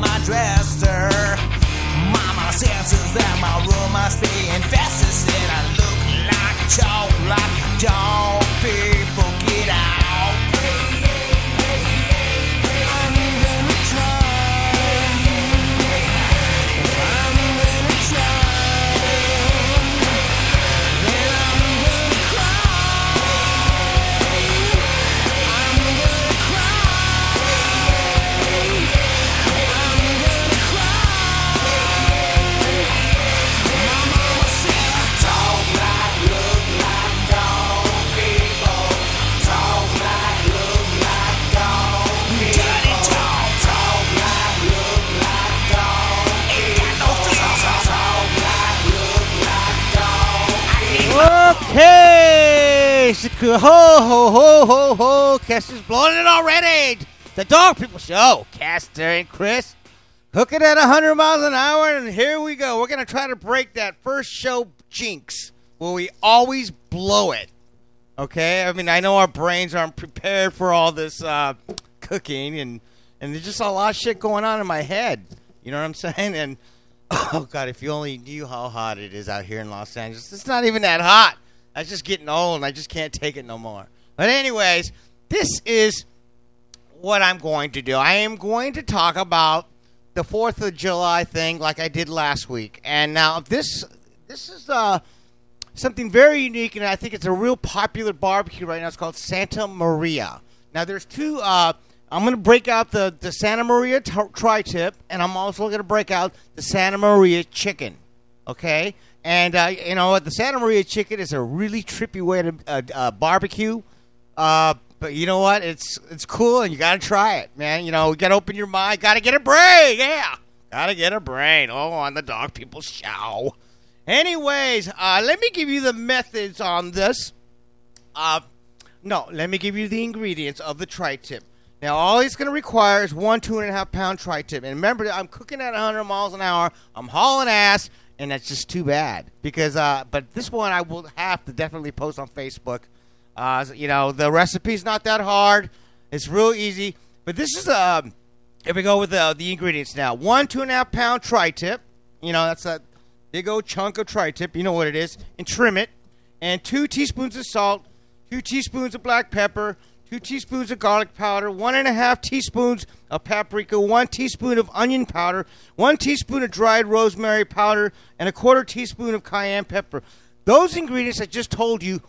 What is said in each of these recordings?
my dresser. Mama senses that my room must be infested, I look like chalk, like dog Shaku- ho ho ho ho ho. Caster's blowing it already. The Dog People Show. Caster and Chris hooking at 100 miles an hour, and here we go. We're gonna try to break that first show jinx where we always blow it. Okay, I mean I know our brains aren't prepared for all this uh, cooking, and and there's just a lot of shit going on in my head. You know what I'm saying? And oh god, if you only knew how hot it is out here in Los Angeles, it's not even that hot. I'm just getting old, and I just can't take it no more. But anyways, this is what I'm going to do. I am going to talk about the Fourth of July thing, like I did last week. And now this this is uh, something very unique, and I think it's a real popular barbecue right now. It's called Santa Maria. Now, there's two. Uh, I'm going to break out the the Santa Maria t- tri-tip, and I'm also going to break out the Santa Maria chicken. Okay, and uh, you know what? The Santa Maria chicken is a really trippy way to uh, uh, barbecue. Uh, but you know what? It's it's cool, and you got to try it, man. You know, you got to open your mind. Got to get a brain, yeah. Got to get a brain. Oh, on the Dog People Show. Anyways, uh, let me give you the methods on this. Uh, no, let me give you the ingredients of the tri-tip. Now, all it's going to require is one two and a half pound tri-tip. And remember, I'm cooking at 100 miles an hour. I'm hauling ass, and that's just too bad. Because, uh, but this one I will have to definitely post on Facebook. Uh, you know, the recipe's not that hard. It's real easy. But this is um, here we go with the the ingredients now. One two and a half pound tri-tip. You know, that's a big old chunk of tri-tip. You know what it is, and trim it. And two teaspoons of salt, two teaspoons of black pepper, two teaspoons of garlic powder, one and a half teaspoons of paprika, one teaspoon of onion powder, one teaspoon of dried rosemary powder, and a quarter teaspoon of cayenne pepper. Those ingredients I just told you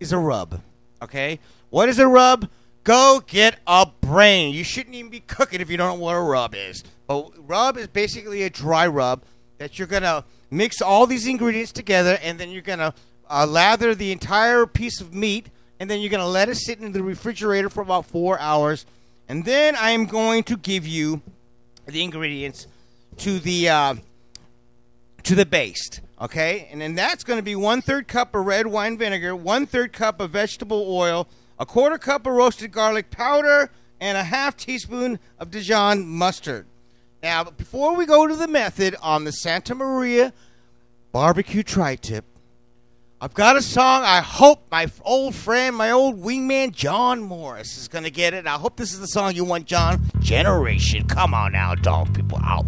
is a rub. Okay? What is a rub? Go get a brain. You shouldn't even be cooking if you don't know what a rub is. A rub is basically a dry rub that you're going to mix all these ingredients together and then you're going to uh, lather the entire piece of meat and then you're going to let it sit in the refrigerator for about four hours. And then I am going to give you the ingredients to the uh, to the baste. Okay, and then that's going to be one third cup of red wine vinegar, one third cup of vegetable oil, a quarter cup of roasted garlic powder, and a half teaspoon of Dijon mustard. Now, before we go to the method on the Santa Maria barbecue tri-tip, I've got a song. I hope my old friend, my old wingman John Morris is going to get it. I hope this is the song you want, John. Generation. Come on now, dog people out.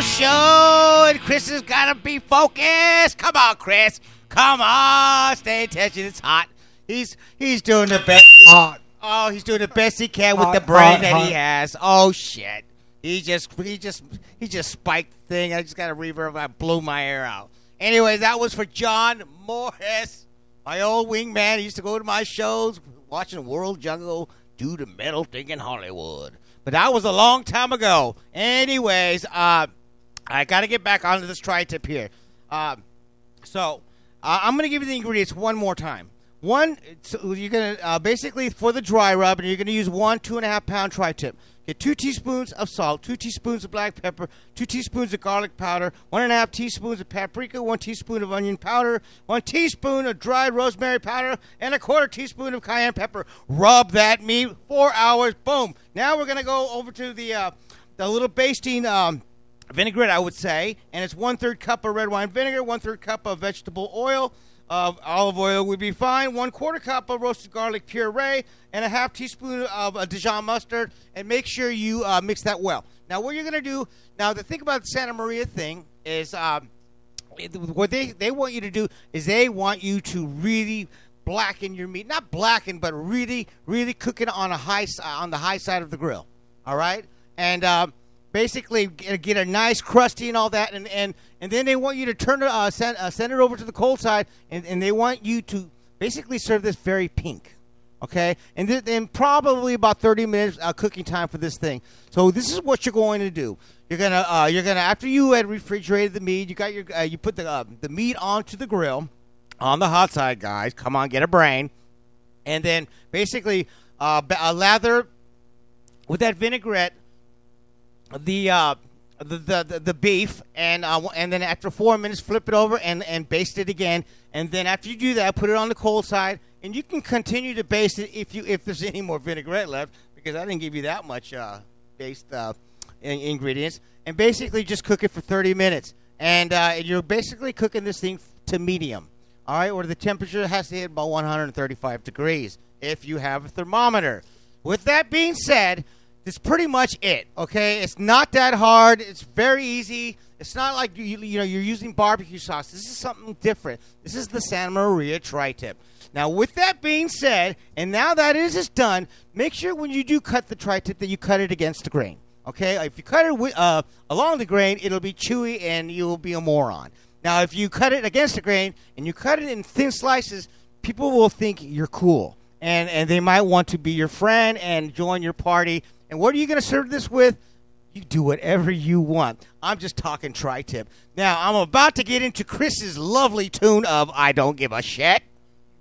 Show, and Chris has got to be focused. Come on, Chris. Come on, stay attention. It's hot. He's he's doing the best. Hot. Oh, he's doing the best he can with Hot, the brain hot, that he has. Oh shit. He just he just he just spiked the thing. I just got a reverb. I blew my hair out. Anyway, that was for John Morris, my old wingman. He used to go to my shows watching World Jungle do the metal thing in Hollywood. But that was a long time ago. Anyways, uh, I got to get back onto this tri-tip here. Um, so uh, I'm going to give you the ingredients one more time. One, so you're going to uh, basically for the dry rub, and you're going to use one two and a half pound tri-tip. Get two teaspoons of salt, two teaspoons of black pepper, two teaspoons of garlic powder, one and a half teaspoons of paprika, one teaspoon of onion powder, one teaspoon of dried rosemary powder, and a quarter teaspoon of cayenne pepper. Rub that meat four hours. Boom. Now we're going to go over to the uh, the little basting. Um, vinaigrette, I would say, and it's one third cup of red wine vinegar, one third cup of vegetable oil, of olive oil would be fine, one quarter cup of roasted garlic puree, and a half teaspoon of uh, Dijon mustard, and make sure you uh, mix that well. Now, what you're gonna do now, the thing about the Santa Maria thing is, um, what they they want you to do is they want you to really blacken your meat, not blacken, but really, really cook it on a high on the high side of the grill. All right, and um, basically get, a nice crusty and all that, and and and then they want you to turn it, uh, send, uh, send it over to the cold side, and, and they want you to basically serve this very pink. Okay, and th- then probably about thirty minutes uh, cooking time for this thing. So this is what you're going to do. You're gonna uh, you're gonna after you had refrigerated the meat, you got your uh, you put the uh, the meat onto the grill on the hot side, guys. Come on, get a brain, and then basically uh, uh, lather with that vinaigrette the uh, the, the the beef and uh, and then after four minutes flip it over and and baste it again. And then after you do that put it on the cold side. And you can continue to baste it if you if there's any more vinaigrette left because I didn't give you that much uh, based uh, in- ingredients, and basically just cook it for 30 minutes. And uh, you're basically cooking this thing to medium, all right, where the temperature has to hit about 135 degrees if you have a thermometer. With that being said, that's pretty much it. Okay, it's not that hard. It's very easy. It's not like you, you know you're using barbecue sauce. This is something different. This is the Santa Maria tri-tip. Now, with that being said, and now that it is done, make sure when you do cut the tri-tip that you cut it against the grain. Okay, if you cut it uh, along the grain, it'll be chewy and you will be a moron. Now, if you cut it against the grain and you cut it in thin slices, people will think you're cool and and they might want to be your friend and join your party. And what are you going to serve this with? You do whatever you want. I'm just talking tri-tip. Now, I'm about to get into Chris's lovely tune of "I Don't Give a Shit."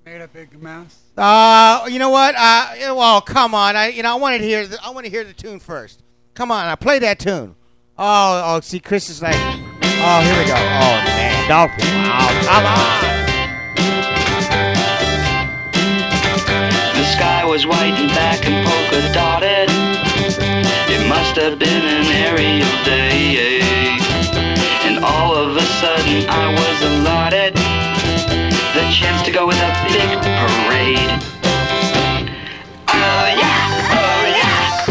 Made a big mess. Uh, you know what? Uh, well, come on. I, you know, I want to hear. The, I want to hear the tune first. Come on, I play that tune. Oh, oh, see, Chris is like, oh, here we go. Oh man, don't. Oh, come on. The sky was white and black and polka dotted. It must have been an aerial day. And all of a sudden I was allotted the chance to go with a big parade. Oh yeah, oh yeah.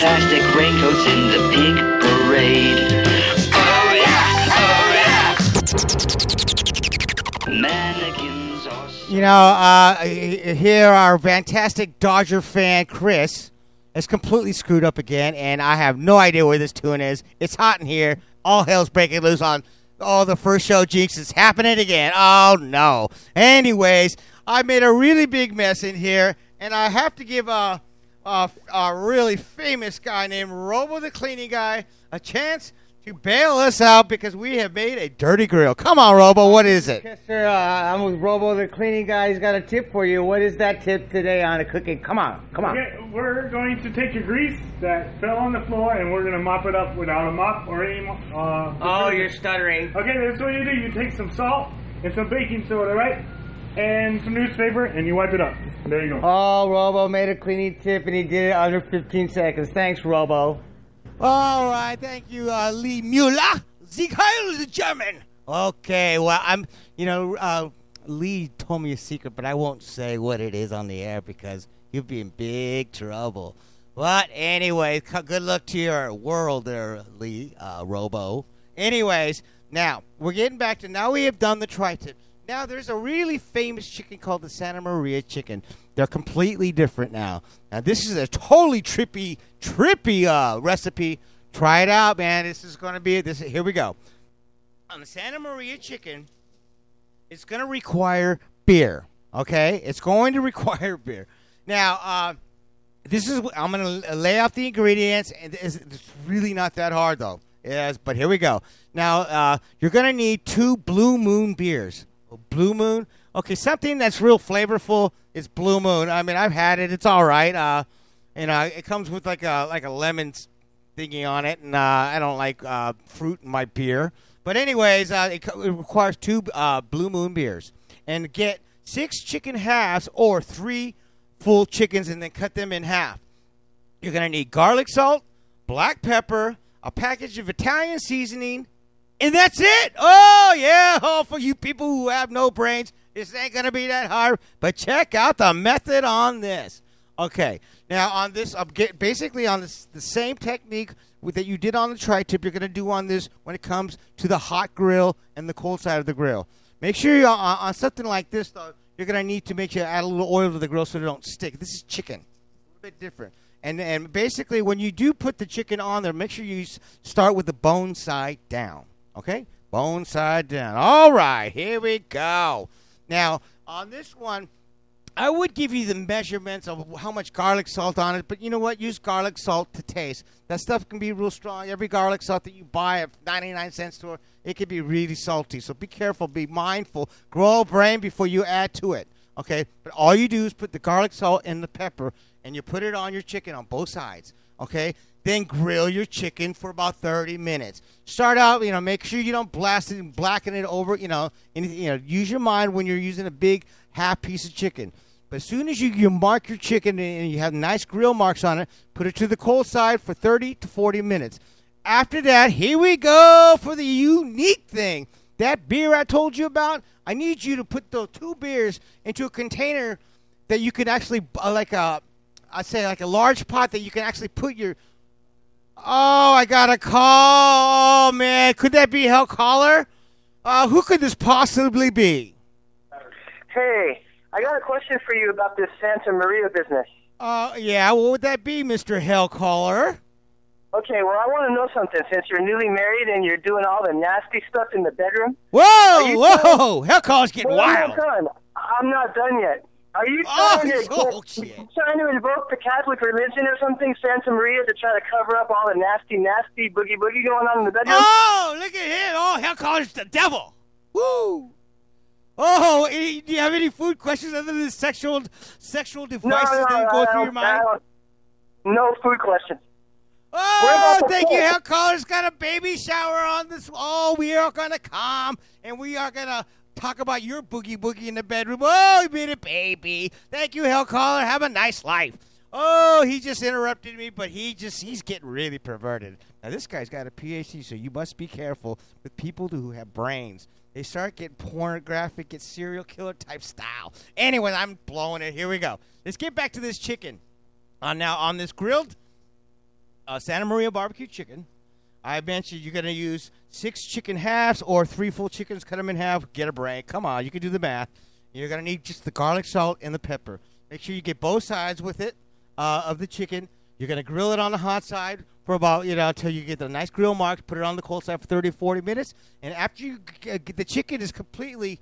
Plastic raincoats in the big parade. Oh yeah, oh yeah. Mannequins You know, uh, here our fantastic Dodger fan Chris is completely screwed up again, and I have no idea where this tune is. It's hot in here. All hell's breaking loose on oh the first show jinx is happening again. Oh no. Anyways, I made a really big mess in here, and I have to give a a, a really famous guy named Robo the cleaning guy a chance to bail us out because we have made a dirty grill. Come on, Robo, what is it? Yes, sir. Uh, I'm with Robo, the cleaning guy. He's got a tip for you. What is that tip today on the cooking? Come on, come on. Okay, we're going to take your grease that fell on the floor and we're going to mop it up without a mop or any. Uh, Oh, you're stuttering. Okay, that's what you do. You take some salt and some baking soda, right? And some newspaper and you wipe it up. There you go. Oh, Robo made a cleaning tip and he did it under 15 seconds. Thanks, Robo. All right, thank you, uh, Lee Mueller. Sieg Heil is a German. Okay, well, I'm, you know, uh, Lee told me a secret, but I won't say what it is on the air because you'll be in big trouble. But anyway, good luck to your world there, Lee, uh, Robo. Anyways, now we're getting back to now we have done the tri-tip. Now there's a really famous chicken called the Santa Maria chicken. They're completely different now. Now this is a totally trippy, trippy uh, recipe. Try it out, man. This is going to be this. Here we go. On the Santa Maria chicken, it's going to require beer. Okay, it's going to require beer. Now, uh, this is I'm going to lay out the ingredients, and it's, it's really not that hard though. Yes, but here we go. Now, uh, you're going to need two Blue Moon beers. Blue Moon. Okay, something that's real flavorful is Blue Moon. I mean, I've had it. It's all right. Uh, you know, it comes with like a like a lemon thingy on it, and uh, I don't like uh, fruit in my beer. But anyways, uh, it, it requires two uh, Blue Moon beers, and get six chicken halves or three full chickens, and then cut them in half. You're gonna need garlic salt, black pepper, a package of Italian seasoning, and that's it. Oh yeah, oh for you people who have no brains, this ain't gonna be that hard. But check out the method on this. Okay, now on this, I'm get, basically on this the same technique with, that you did on the tri-tip. You're gonna do on this when it comes to the hot grill and the cold side of the grill. Make sure you on, on something like this though. You're gonna need to make sure you add a little oil to the grill so they don't stick. This is chicken a little bit different. And and basically, when you do put the chicken on there, make sure you start with the bone side down. Okay, bone side down. All right, here we go. Now on this one, I would give you the measurements of how much garlic salt on it, but you know what? Use garlic salt to taste. That stuff can be real strong. Every garlic salt that you buy at 99 cent store, it can be really salty. So be careful, be mindful. Grow a brain before you add to it. Okay? But all you do is put the garlic salt and the pepper and you put it on your chicken on both sides. Okay? Then grill your chicken for about 30 minutes. Start out, you know, make sure you don't blast it and blacken it over, you know, anything, you know, use your mind when you're using a big half piece of chicken. But as soon as you, you mark your chicken and you have nice grill marks on it, put it to the cold side for 30 to 40 minutes. After that, here we go for the unique thing. That beer I told you about, I need you to put those two beers into a container that you can actually, uh, like a, I say like a large pot that you can actually put your. Oh, I got a call. Oh man, could that be Hell Caller? Uh, who could this possibly be? Hey, I got a question for you about this Santa Maria business. Uh, yeah, what would that be, Mister Hell Caller? Okay, well, I want to know something. Since you're newly married and you're doing all the nasty stuff in the bedroom. Whoa, whoa! Hell Caller's getting Well, I'm wild. not done. I'm not done yet. Are you Oh, trying, to, oh, trying to invoke the Catholic religion or something, Santa Maria, to try to cover up all the nasty, nasty boogie boogie going on in the bedroom? Oh, look at him! Oh, Hell Caller's the devil. Woo! Oh, any, do you have any food questions other than sexual sexual no, devices no, that go I through your mind? No food questions. Oh, thank you. Hell Caller's got a baby shower on this. Oh, we are gonna come and we are gonna talk about your boogie boogie in the bedroom. Oh, you made a baby. Thank you, Hell Caller. Have a nice life. Oh, he just interrupted me, but he just he's getting really perverted. Now this guy's got a PhD, so you must be careful with people who have brains. They start getting pornographic, get serial killer type style. Anyway, I'm blowing it. Here we go. Let's get back to this chicken. On now on this grilled uh, Santa Maria barbecue chicken. I mentioned you're going to use six chicken halves or three full chickens, cut them in half, get a brain. Come on, you can do the math. You're going to need just the garlic salt and the pepper. Make sure you get both sides with it uh, of the chicken. You're going to grill it on the hot side for about, you know, until you get the nice grill marks. Put it on the cold side for 30 or 40 minutes. And after you get the chicken is completely,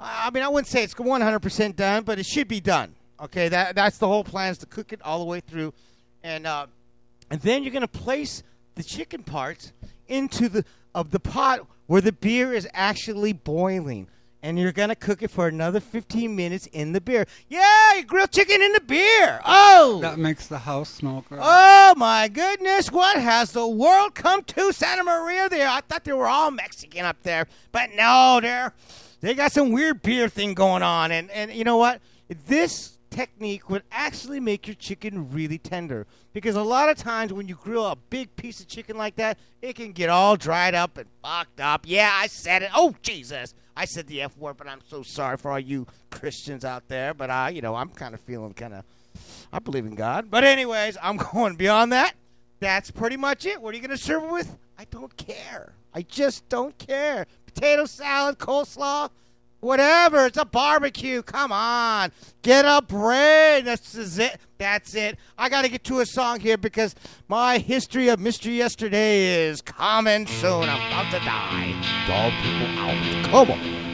I mean, I wouldn't say it's 100% done, but it should be done. Okay, that that's the whole plan is to cook it all the way through. And, uh, and then you're going to place the chicken parts into the of the pot where the beer is actually boiling. And you're going to cook it for another 15 minutes in the beer. Yeah you grilled chicken in the beer! Oh! That makes the house smell good. Oh my goodness, what has the world come to? Santa Maria there? I thought they were all Mexican up there, but no, they're they got some weird beer thing going on. And and you know what? This technique would actually make your chicken really tender because a lot of times when you grill a big piece of chicken like that, it can get all dried up and fucked up. Yeah, I said it. Oh Jesus. I said the F word, but I'm so sorry for all you Christians out there, but I, you know, I'm kind of feeling kind of I believe in God. But anyways, I'm going beyond that. That's pretty much it. What are you going to serve it with? I don't care. I just don't care. Potato salad, coleslaw, whatever. It's a barbecue. Come on. Get a bread. That's is it. That's it. I got to get to a song here because my history of mystery yesterday is coming soon. I'm about to die. Dog people out. Come on.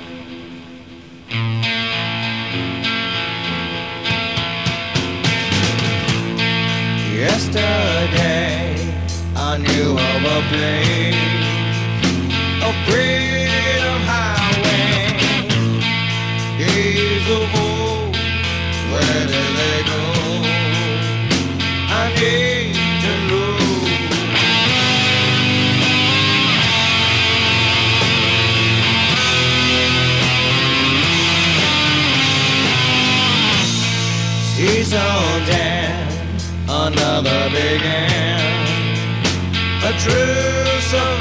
Yesterday, I knew of a place, a freedom Where did they go? I need to know. Another began. A true survivor.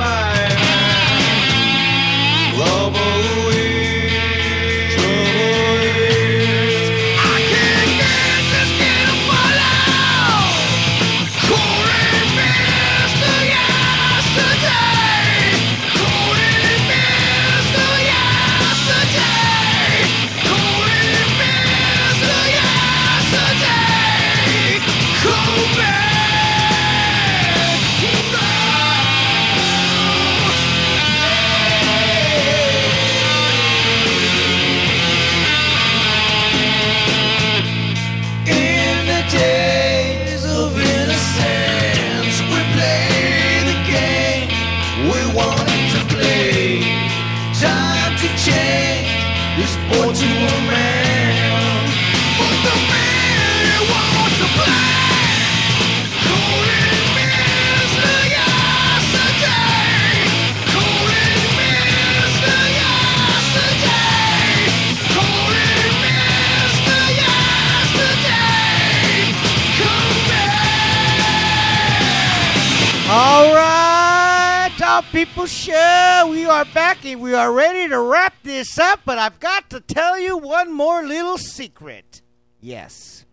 People Show. We are back and we are ready to wrap this up, but I've got to tell you one more little secret. Yes.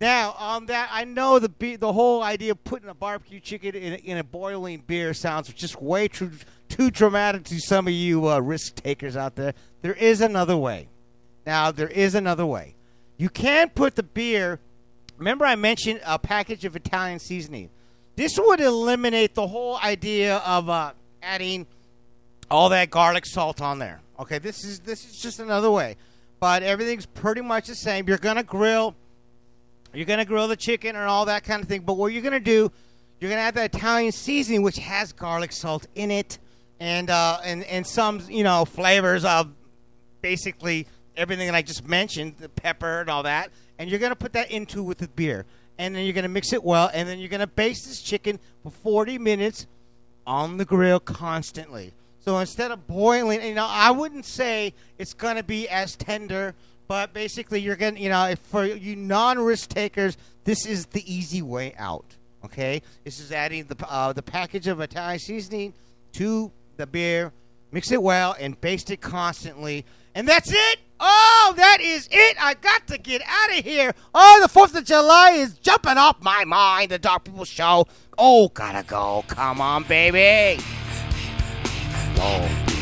Now, on that, I know the be- the whole idea of putting a barbecue chicken in a, in a boiling beer sounds just way too too dramatic to some of you uh, risk takers out there. There is another way. Now, there is another way. You can put the beer. Remember, I mentioned a package of Italian seasoning. This would eliminate the whole idea of uh, adding all that garlic salt on there. Okay, this is this is just another way, but everything's pretty much the same. You're gonna grill, you're gonna grill the chicken and all that kind of thing. But what you're gonna do, you're gonna add that Italian seasoning, which has garlic salt in it, and uh, and and some you know flavors of basically everything that I just mentioned, the pepper and all that, and you're gonna put that into with the beer, and then you're gonna mix it well, and then you're gonna baste this chicken for 40 minutes on the grill constantly. So instead of boiling, you know, I wouldn't say it's gonna be as tender, but basically you're gonna, you know, for you non-risk takers, this is the easy way out. Okay, this is adding the uh, the package of Italian seasoning to the beer, mix it well, and baste it constantly, and that's it. Oh, that is it. I got to get out of here. Oh, the Fourth of July is jumping off my mind. The Dog People Show. Oh, gotta go. Come on, baby. Dark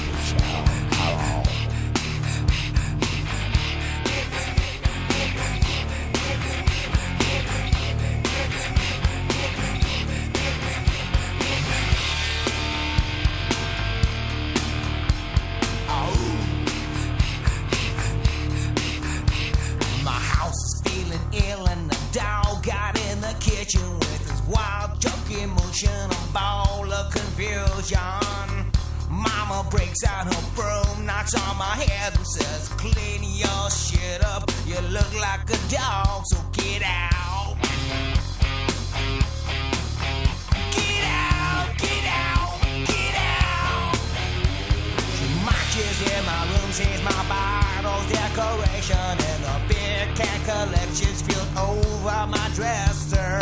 Breaks out her broom, knocks on my head and says, Clean your shit up. You look like a dog, so get out. Get out, get out, get out. Matches in my room, sees my bottles, decoration, and a big cat collection spilled over my dresser.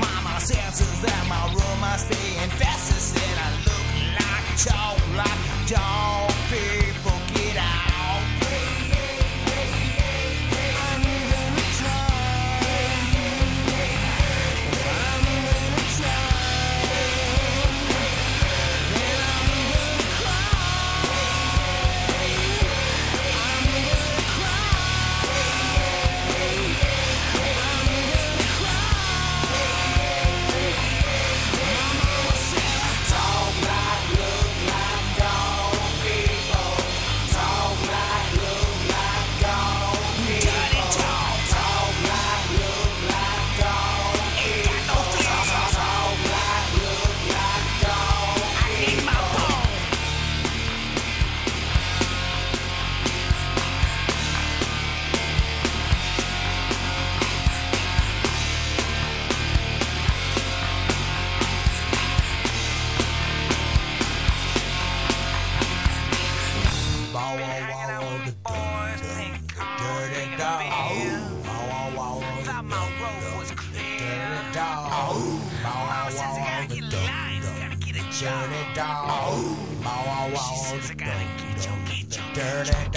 Mama senses that my room must be infested, said I chalk, like dog dirty dog. Bow wow wow the dirty dog.